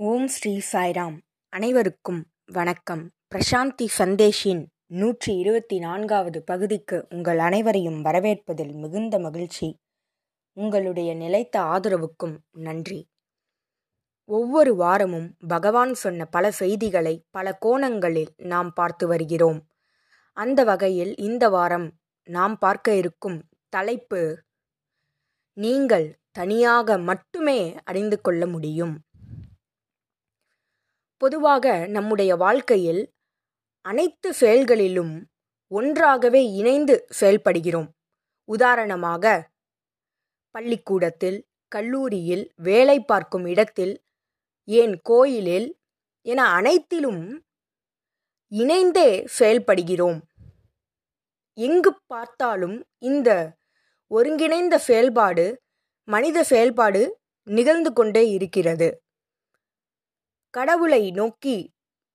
ஓம் ஸ்ரீ சாய்ராம். அனைவருக்கும் வணக்கம். பிரசாந்தி சந்தேஷின் நூற்றி இருபத்தி நான்காவது பகுதிக்கு உங்கள் அனைவரையும் வரவேற்பதில் மிகுந்த மகிழ்ச்சி. உங்களுடைய நிலைத்த ஆதரவுக்கும் நன்றி. ஒவ்வொரு வாரமும் பகவான் சொன்ன பல செய்திகளை பல கோணங்களில் நாம் பார்த்து வருகிறோம். அந்த வகையில் இந்த வாரம் நாம் பார்க்க இருக்கும் தலைப்பு நீங்கள் தனியாக மட்டுமே அறிந்து கொள்ள முடியும். பொதுவாக நம்முடைய வாழ்க்கையில் அனைத்து செயல்களிலும் ஒன்றாகவே இணைந்து செயல்படுகிறோம். உதாரணமாக பள்ளிக்கூடத்தில் கல்லூரியில் வேலை பார்க்கும் இடத்தில் ஏன் கோயிலில் என அனைத்திலும் இணைந்தே செயல்படுகிறோம். எங்கு பார்த்தாலும் இந்த ஒருங்கிணைந்த செயல்பாடு மனித செயல்பாடு நிகழ்ந்து கொண்டே இருக்கிறது. கடவுளை நோக்கி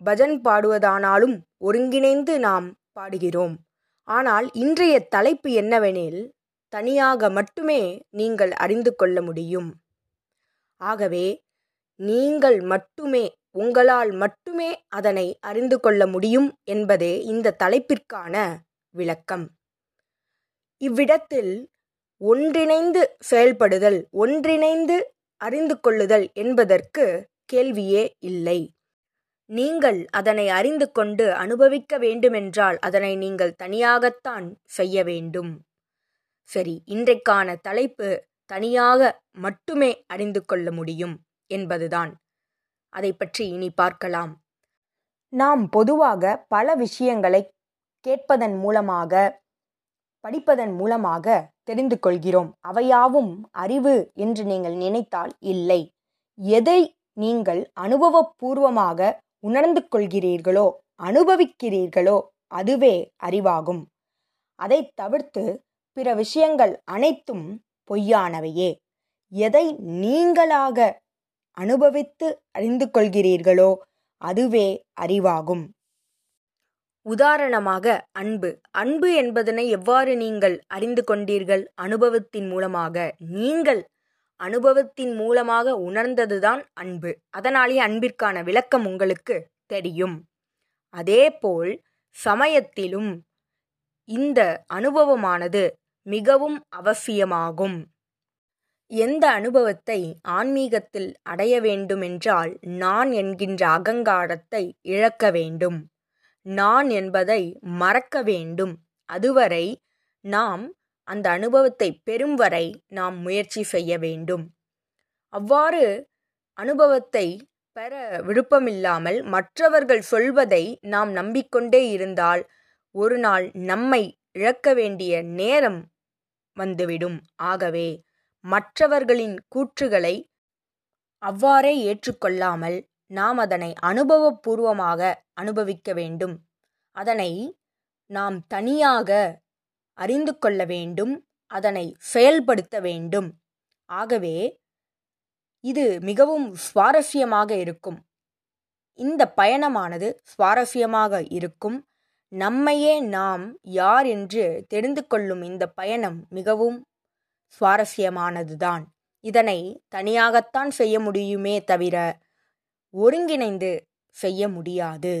பஜன் பாடுவதானாலும் ஒருங்கிணைந்து நாம் பாடுகிறோம். ஆனால் இன்றைய தலைப்பு என்னவெனில் தனியாக மட்டுமே நீங்கள் அறிந்து கொள்ள முடியும். ஆகவே நீங்கள் மட்டுமே உங்களால் மட்டுமே அதனை அறிந்து கொள்ள முடியும் என்பதே இந்த தலைப்பிற்கான விளக்கம். இவ்விடத்தில் ஒன்றிணைந்து செயல்படுதல் ஒன்றிணைந்து அறிந்து கொள்ளுதல் என்பதற்கு கேள்வியே இல்லை. நீங்கள் அதனை அறிந்து கொண்டு அனுபவிக்க வேண்டுமென்றால் அதனை நீங்கள் தனியாகத்தான் செய்ய வேண்டும். சரி இன்றைக்கான தலைப்பு தனியாக மட்டுமே அறிந்து கொள்ள முடியும் என்பதுதான். அதை பற்றி இனி பார்க்கலாம். நாம் பொதுவாக பல விஷயங்களை கேட்பதன் மூலமாக படிப்பதன் மூலமாக தெரிந்து கொள்கிறோம் அவையாவும் அறிவு என்று நீங்கள் நினைத்தால் இல்லை. எதை நீங்கள் அனுபவபூர்வமாக உணர்ந்து கொள்கிறீர்களோ அனுபவிக்கிறீர்களோ அதுவே அறிவாகும். அதை தவிர்த்து பிற விஷயங்கள் அனைத்தும் பொய்யானவையே. எதை நீங்களாக அனுபவித்து அறிந்து கொள்கிறீர்களோ அதுவே அறிவாகும். உதாரணமாக அன்பு. அன்பு என்பதனை எவ்வாறு நீங்கள் அறிந்து கொண்டீர்கள் அனுபவத்தின் மூலமாக நீங்கள் அனுபவத்தின் மூலமாக உணர்ந்ததுதான் அன்பு. அதனாலே அன்பிற்கான விளக்கம் உங்களுக்கு தெரியும். அதேபோல் சமயத்திலும் இந்த அனுபவமானது மிகவும் அவசியமாகும். எந்த அனுபவத்தை ஆன்மீகத்தில் அடைய வேண்டுமென்றால் நான் என்கின்ற அகங்காரத்தை இழக்க வேண்டும். நான் என்பதை மறக்க வேண்டும். அதுவரை நாம் அந்த அனுபவத்தை பெறும் வரை நாம் முயற்சி செய்ய வேண்டும். அவ்வாறு அனுபவத்தை பெற விருப்பமில்லாமல் மற்றவர்கள் சொல்வதை நாம் நம்பிக்கொண்டே இருந்தால் ஒரு நாள் நம்மை இழக்க வேண்டிய நேரம் வந்துவிடும். ஆகவே மற்றவர்களின் கூற்றுகளை அவ்வாறே ஏற்றுக்கொள்ளாமல் நாம் அதனை அனுபவபூர்வமாக அனுபவிக்க வேண்டும். அதனை நாம் தனியாக அறிந்து கொள்ள வேண்டும் அதனை செயல்படுத்த வேண்டும். ஆகவே இது மிகவும் சுவாரஸ்யமாக இருக்கும். இந்த பயணமானது சுவாரஸ்யமாக இருக்கும். நம்மையே நாம் யார் என்று தெரிந்து கொள்ளும் இந்த பயணம் மிகவும் சுவாரஸ்யமானதுதான். இதனை தனியாகத்தான் செய்ய முடியுமே தவிர ஒருங்கிணைந்து செய்ய முடியாது.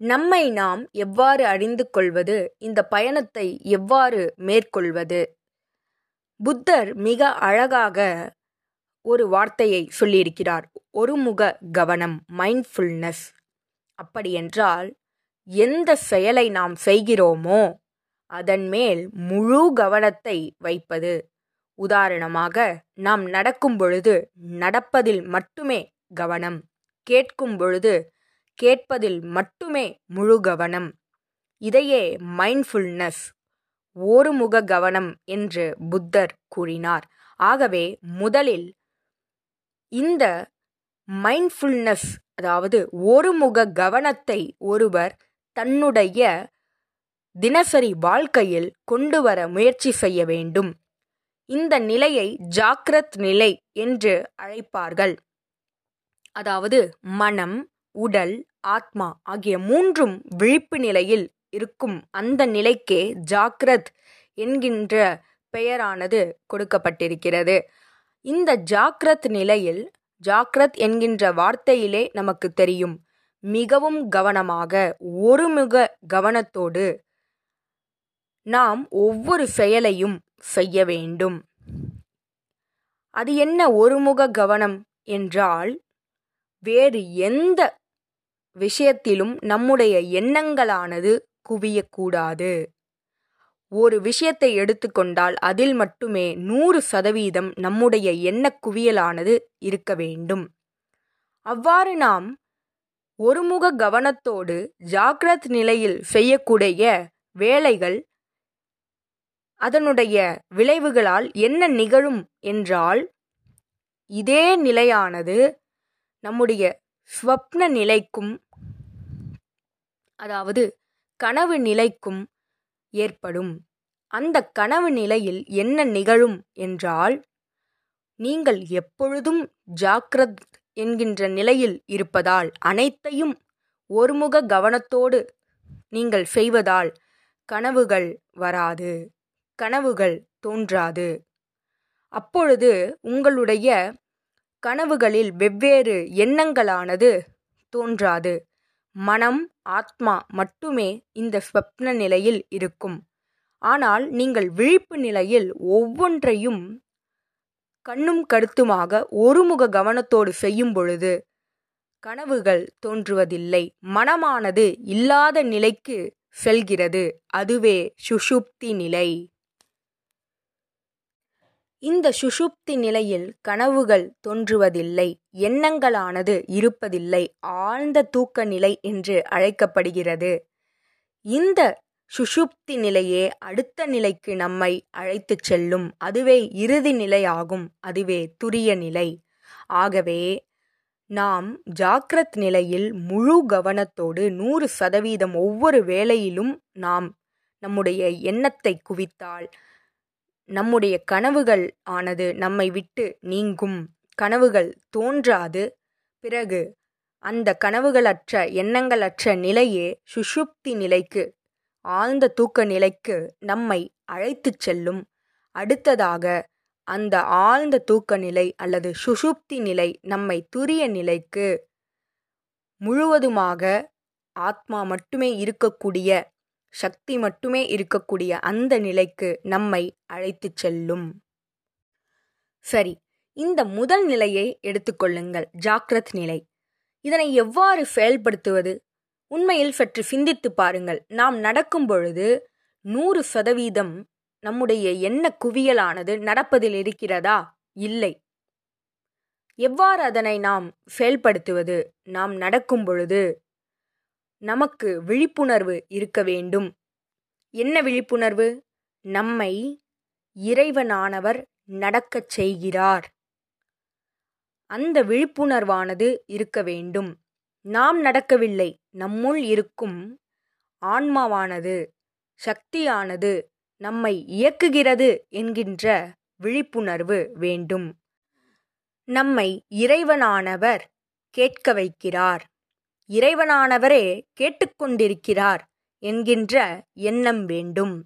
நம்மை நாம் எவ்வாறு அறிந்து கொள்வது? இந்த பயணத்தை எவ்வாறு மேற்கொள்வது? புத்தர் மிக அழகாக ஒரு வார்த்தையை சொல்லியிருக்கிறார். ஒருமுக கவனம் மைண்ட்ஃபுல்னஸ் அப்படியென்றால் எந்த செயலை நாம் செய்கிறோமோ அதன் மேல் முழு கவனத்தை வைப்பது. உதாரணமாக நாம் நடக்கும் பொழுது நடப்பதில் மட்டுமே கவனம். கேட்கும் பொழுது கேட்பதில் மட்டுமே முழு கவனம். இதையே மைண்ட்ஃபுல்னஸ் ஒருமுக கவனம் என்று புத்தர் கூறினார். ஆகவே முதலில் இந்த மைண்ட்ஃபுல்னஸ் அதாவது ஒருமுக கவனத்தை ஒருவர் தன்னுடைய தினசரி வாழ்க்கையில் கொண்டு வர முயற்சி செய்ய வேண்டும். இந்த நிலையை ஜாக்ரத் நிலை என்று அழைப்பார்கள். அதாவது மனம் உடல் ஆத்மா ஆகிய மூன்றும் விழிப்பு நிலையில் இருக்கும் அந்த நிலைக்கே ஜாக்ரத் என்கின்ற பெயரானது கொடுக்கப்பட்டிருக்கிறது. இந்த ஜாக்ரத் நிலையில் ஜாக்ரத் என்கின்ற வார்த்தையிலே நமக்கு தெரியும் மிகவும் கவனமாக ஒருமுக கவனத்தோடு நாம் ஒவ்வொரு செயலையும் செய்ய வேண்டும். அது என்ன ஒருமுக கவனம் என்றால் வேறு எந்த விஷயத்திலும் நம்முடைய எண்ணங்களானது குவியக்கூடாது. ஒரு விஷயத்தை எடுத்துக்கொண்டால் அதில் மட்டுமே நூறு சதவீதம் நம்முடைய எண்ணக் குவியலானது இருக்க வேண்டும். அவ்வாறு நாம் ஒருமுக கவனத்தோடு ஜாக்ரத் நிலையில் செய்யக்கூடிய வேலைகள் அதனுடைய விளைவுகளால் என்ன நிகழும் என்றால் இதே நிலையானது நம்முடைய ஸ்வப்ன நிலைக்கும் அதாவது கனவு நிலைக்கும் ஏற்படும். அந்த கனவு நிலையில் என்ன நிகழும் என்றால் நீங்கள் எப்பொழுதும் ஜாக்ரத் என்கின்ற நிலையில் இருப்பதால் அனைத்தையும் ஒருமுக கவனத்தோடு நீங்கள் செய்வதால் கனவுகள் வராது கனவுகள் தோன்றாது. அப்பொழுது உங்களுடைய கனவுகளில் வெவ்வேறு எண்ணங்களானது தோன்றாது. மனம் ஆத்மா மட்டுமே இந்த ஸ்வப்ன நிலையில் இருக்கும். ஆனால் நீங்கள் விழிப்பு நிலையில் ஒவ்வொன்றையும் கண்ணும் கருத்துமாக ஒருமுக கவனத்தோடு செய்யும் பொழுது கனவுகள் தோன்றுவதில்லை. மனமானது இல்லாத நிலைக்கு செல்கிறது. அதுவே சுஷுப்தி நிலை. இந்த சுஷுப்தி நிலையில் கனவுகள் தோன்றுவதில்லை எண்ணங்களானது இருப்பதில்லை ஆழ்ந்த தூக்க நிலை என்று அழைக்கப்படுகிறது. இந்த சுஷுப்தி நிலையே அடுத்த நிலைக்கு நம்மை அழைத்துச் செல்லும் அதுவே இறுதி நிலையாகும் அதுவே துரிய நிலை. ஆகவே நாம் ஜாக்ரத் நிலையில் முழு கவனத்தோடு நூறு சதவீதம் ஒவ்வொரு வேளையிலும் நாம் நம்முடைய எண்ணத்தை குவித்தால் நம்முடைய கனவுகள் ஆனது நம்மை விட்டு நீங்கும். கனவுகள் தோன்றாது. பிறகு அந்த கனவுகளற்ற எண்ணங்களற்ற நிலையே சுஷுப்தி நிலைக்கு ஆழ்ந்த தூக்க நிலைக்கு நம்மை அழைத்துச் செல்லும். அடுத்ததாக அந்த ஆழ்ந்த தூக்க நிலை அல்லது சுஷுப்தி நிலை நம்மை துரிய நிலைக்கு முழுவதுமாக ஆத்மா மட்டுமே இருக்கக்கூடிய சக்தி மட்டுமே இருக்கக்கூடிய அந்த நிலைக்கு நம்மை அழைத்துச் செல்லும். சரி இந்த முதல் நிலையை எடுத்துக்கொள்ளுங்கள் ஜாக்ரத் நிலை. இதனை எவ்வாறு செயல்படுத்துவது? உண்மையில் சற்று சிந்தித்து பாருங்கள். நாம் நடக்கும் பொழுது நூறு சதவீதம் நம்முடைய எண்ண குவியலானது நடப்பதில் இருக்கிறதா? இல்லை. எவ்வாறு அதனை நாம் செயல்படுத்துவது? நாம் நடக்கும் பொழுது நமக்கு விழிப்புணர்வு இருக்க வேண்டும். என்ன விழிப்புணர்வு? நம்மை இறைவனானவர் நடக்கச் செய்கிறார். அந்த விழிப்புணர்வானது இருக்க வேண்டும். நாம் நடக்கவில்லை. நம்முள் இருக்கும் ஆன்மாவானது சக்தியானது நம்மை இயக்குகிறது என்கின்ற விழிப்புணர்வு வேண்டும். நம்மை இறைவனானவர் கேட்க வைக்கிறார். இறைவனானவரே கேட்டுக்கொண்டிருக்கிறார் என்கின்ற எண்ணம் வேண்டும்.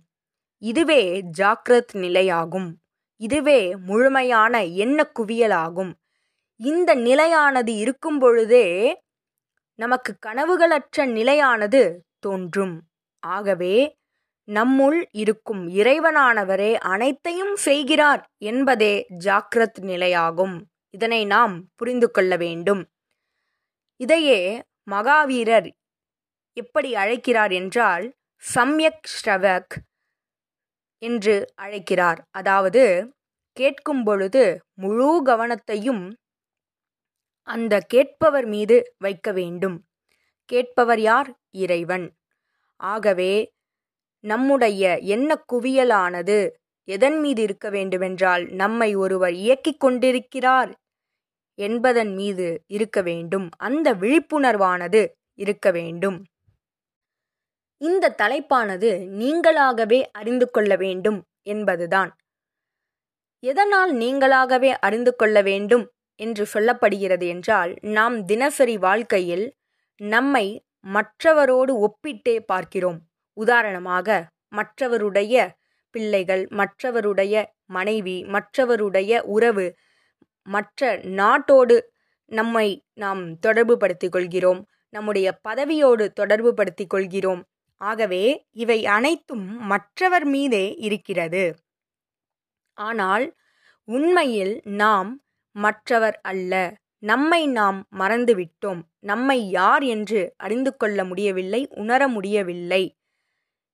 இதுவே ஜாக்ரத் நிலையாகும். இதுவே முழுமையான எண்ண குவியலாகும் இந்த நிலையானது இருக்கும் பொழுதே நமக்கு கனவுகளற்ற நிலையானது தோன்றும். ஆகவே நம்முள் இருக்கும் இறைவனானவரே அனைத்தையும் செய்கிறார் என்பதே ஜாக்ரத் நிலையாகும். இதனை நாம் புரிந்து கொள்ள வேண்டும். இதையே மகாவீரர் எப்படி அழைக்கிறார் என்றால் சம்யக் ஸ்ரவக் என்று அழைக்கிறார். அதாவது கேட்கும் பொழுது முழு கவனத்தையும் அந்த கேட்பவர் மீது வைக்க வேண்டும். கேட்பவர் யார்? இறைவன். ஆகவே நம்முடைய எண்ண குவியலானது எதன் மீது இருக்க வேண்டுமென்றால் நம்மை ஒருவர் இயக்கிக் கொண்டிருக்கிறார் என்பதன் மீது இருக்க வேண்டும். அந்த விழிப்புணர்வானது இருக்க வேண்டும். இந்த தலைப்பானது நீங்களாகவே அறிந்து கொள்ள வேண்டும் என்பதுதான். எதனால் நீங்களாகவே அறிந்து கொள்ள வேண்டும் என்று சொல்லப்படுகிறது என்றால் நாம் தினசரி வாழ்க்கையில் நம்மை மற்றவரோடு ஒப்பிட்டே பார்க்கிறோம். உதாரணமாக மற்றவருடைய பிள்ளைகள் மற்றவருடைய மனைவி மற்றவருடைய உறவு மற்ற நாட்டோடு நம்மை நாம் தொடர்பு படுத்திக் கொள்கிறோம் நம்முடைய பதவியோடு தொடர்பு படுத்திக் கொள்கிறோம் ஆகவே இவை அனைத்தும் மற்றவர் மீதே இருக்கிறது. ஆனால் உண்மையில் நாம் மற்றவர் அல்ல. நம்மை நாம் மறந்துவிட்டோம். நம்மை யார் என்று அறிந்து கொள்ள முடியவில்லை உணர முடியவில்லை.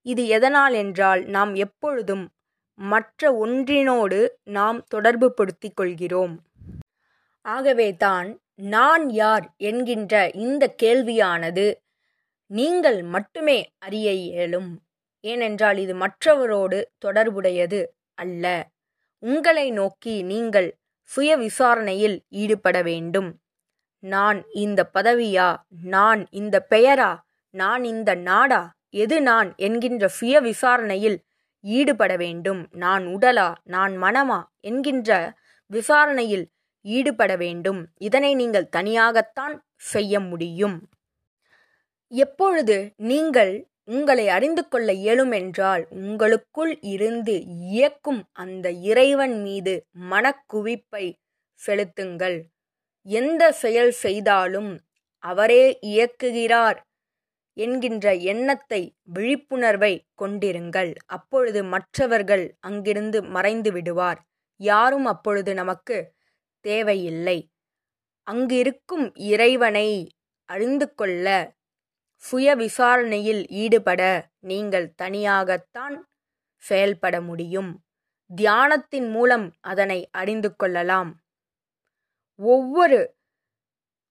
இது எதனால் என்றால் நாம் எப்பொழுதும் மற்ற ஒன்றினோடு நாம் தொடர்பு படுத்திக் கொள்கிறோம் ஆகவேதான் நான் யார் என்கின்ற இந்த கேள்வியானது நீங்கள் மட்டுமே அறிய இயலும். ஏனென்றால் இது மற்றவரோடு தொடர்புடையது அல்ல. உங்களை நோக்கி நீங்கள் சுய விசாரணையில் ஈடுபட வேண்டும். நான் இந்த பதவியா? நான் இந்த பெயரா? நான் இந்த நாடா? எது நான் என்கின்ற சுய விசாரணையில் ஈடுபட வேண்டும்? நான் உடலா? நான் மனமா? என்கின்ற விசாரணையில் ஈடுபட வேண்டும். இதனை நீங்கள் தனியாகத்தான் செய்ய முடியும். எப்பொழுது நீங்கள் உங்களை அறிந்து கொள்ள இயலும் என்றால் உங்களுக்குள் இருந்து இயக்கும் அந்த இறைவன் மீது மனக்குவிப்பை செலுத்துங்கள். எந்த செயல் செய்தாலும் அவரே இயக்குகிறார் என்கின்ற எண்ணத்தை விழிப்புணர்வை கொண்டிருங்கள். அப்பொழுது மற்றவர்கள் அங்கிருந்து மறைந்து விடுவார். யாரும் அப்பொழுது நமக்கு தேவையில்லை. அங்கிருக்கும் இறைவனை அறிந்து கொள்ள சுய விசாரணையில் ஈடுபட நீங்கள் தனியாகத்தான் செயல்பட முடியும். தியானத்தின் மூலம் அதனை அறிந்து கொள்ளலாம் ஒவ்வொரு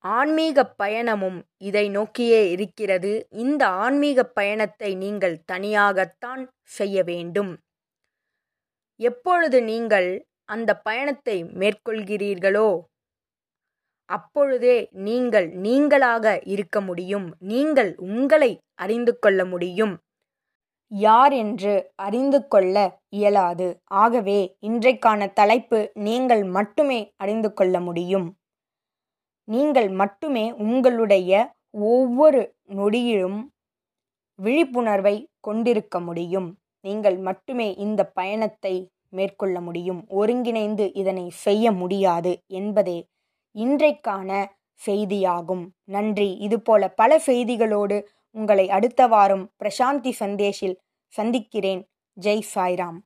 ஆன்மீக பயணமும் இதை நோக்கியே இருக்கிறது. இந்த ஆன்மீக பயணத்தை நீங்கள் தனியாகத்தான் செய்ய வேண்டும். எப்பொழுது நீங்கள் அந்த பயணத்தை மேற்கொள்கிறீர்களோ? அப்பொழுதே நீங்கள் நீங்களாக இருக்க முடியும். நீங்கள் உங்களை அறிந்து கொள்ள முடியும். யார் என்று அறிந்து கொள்ள இயலாது. ஆகவே இன்றைக்கான தலைப்பு நீங்கள் மட்டுமே அறிந்து கொள்ள முடியும். நீங்கள் மட்டுமே உங்களுடைய ஒவ்வொரு நொடியிலும் விழிப்புணர்வை கொண்டிருக்க முடியும். நீங்கள் மட்டுமே இந்த பயணத்தை மேற்கொள்ள முடியும். ஒருங்கிணைந்து இதனை செய்ய முடியாது என்பதே இன்றைக்கான செய்தியாகும். நன்றி. இதுபோல பல செய்திகளோடு உங்களை அடுத்த வாரம் பிரசாந்தி சந்தேஷில் சந்திக்கிறேன். ஜெய் சாய்ராம்.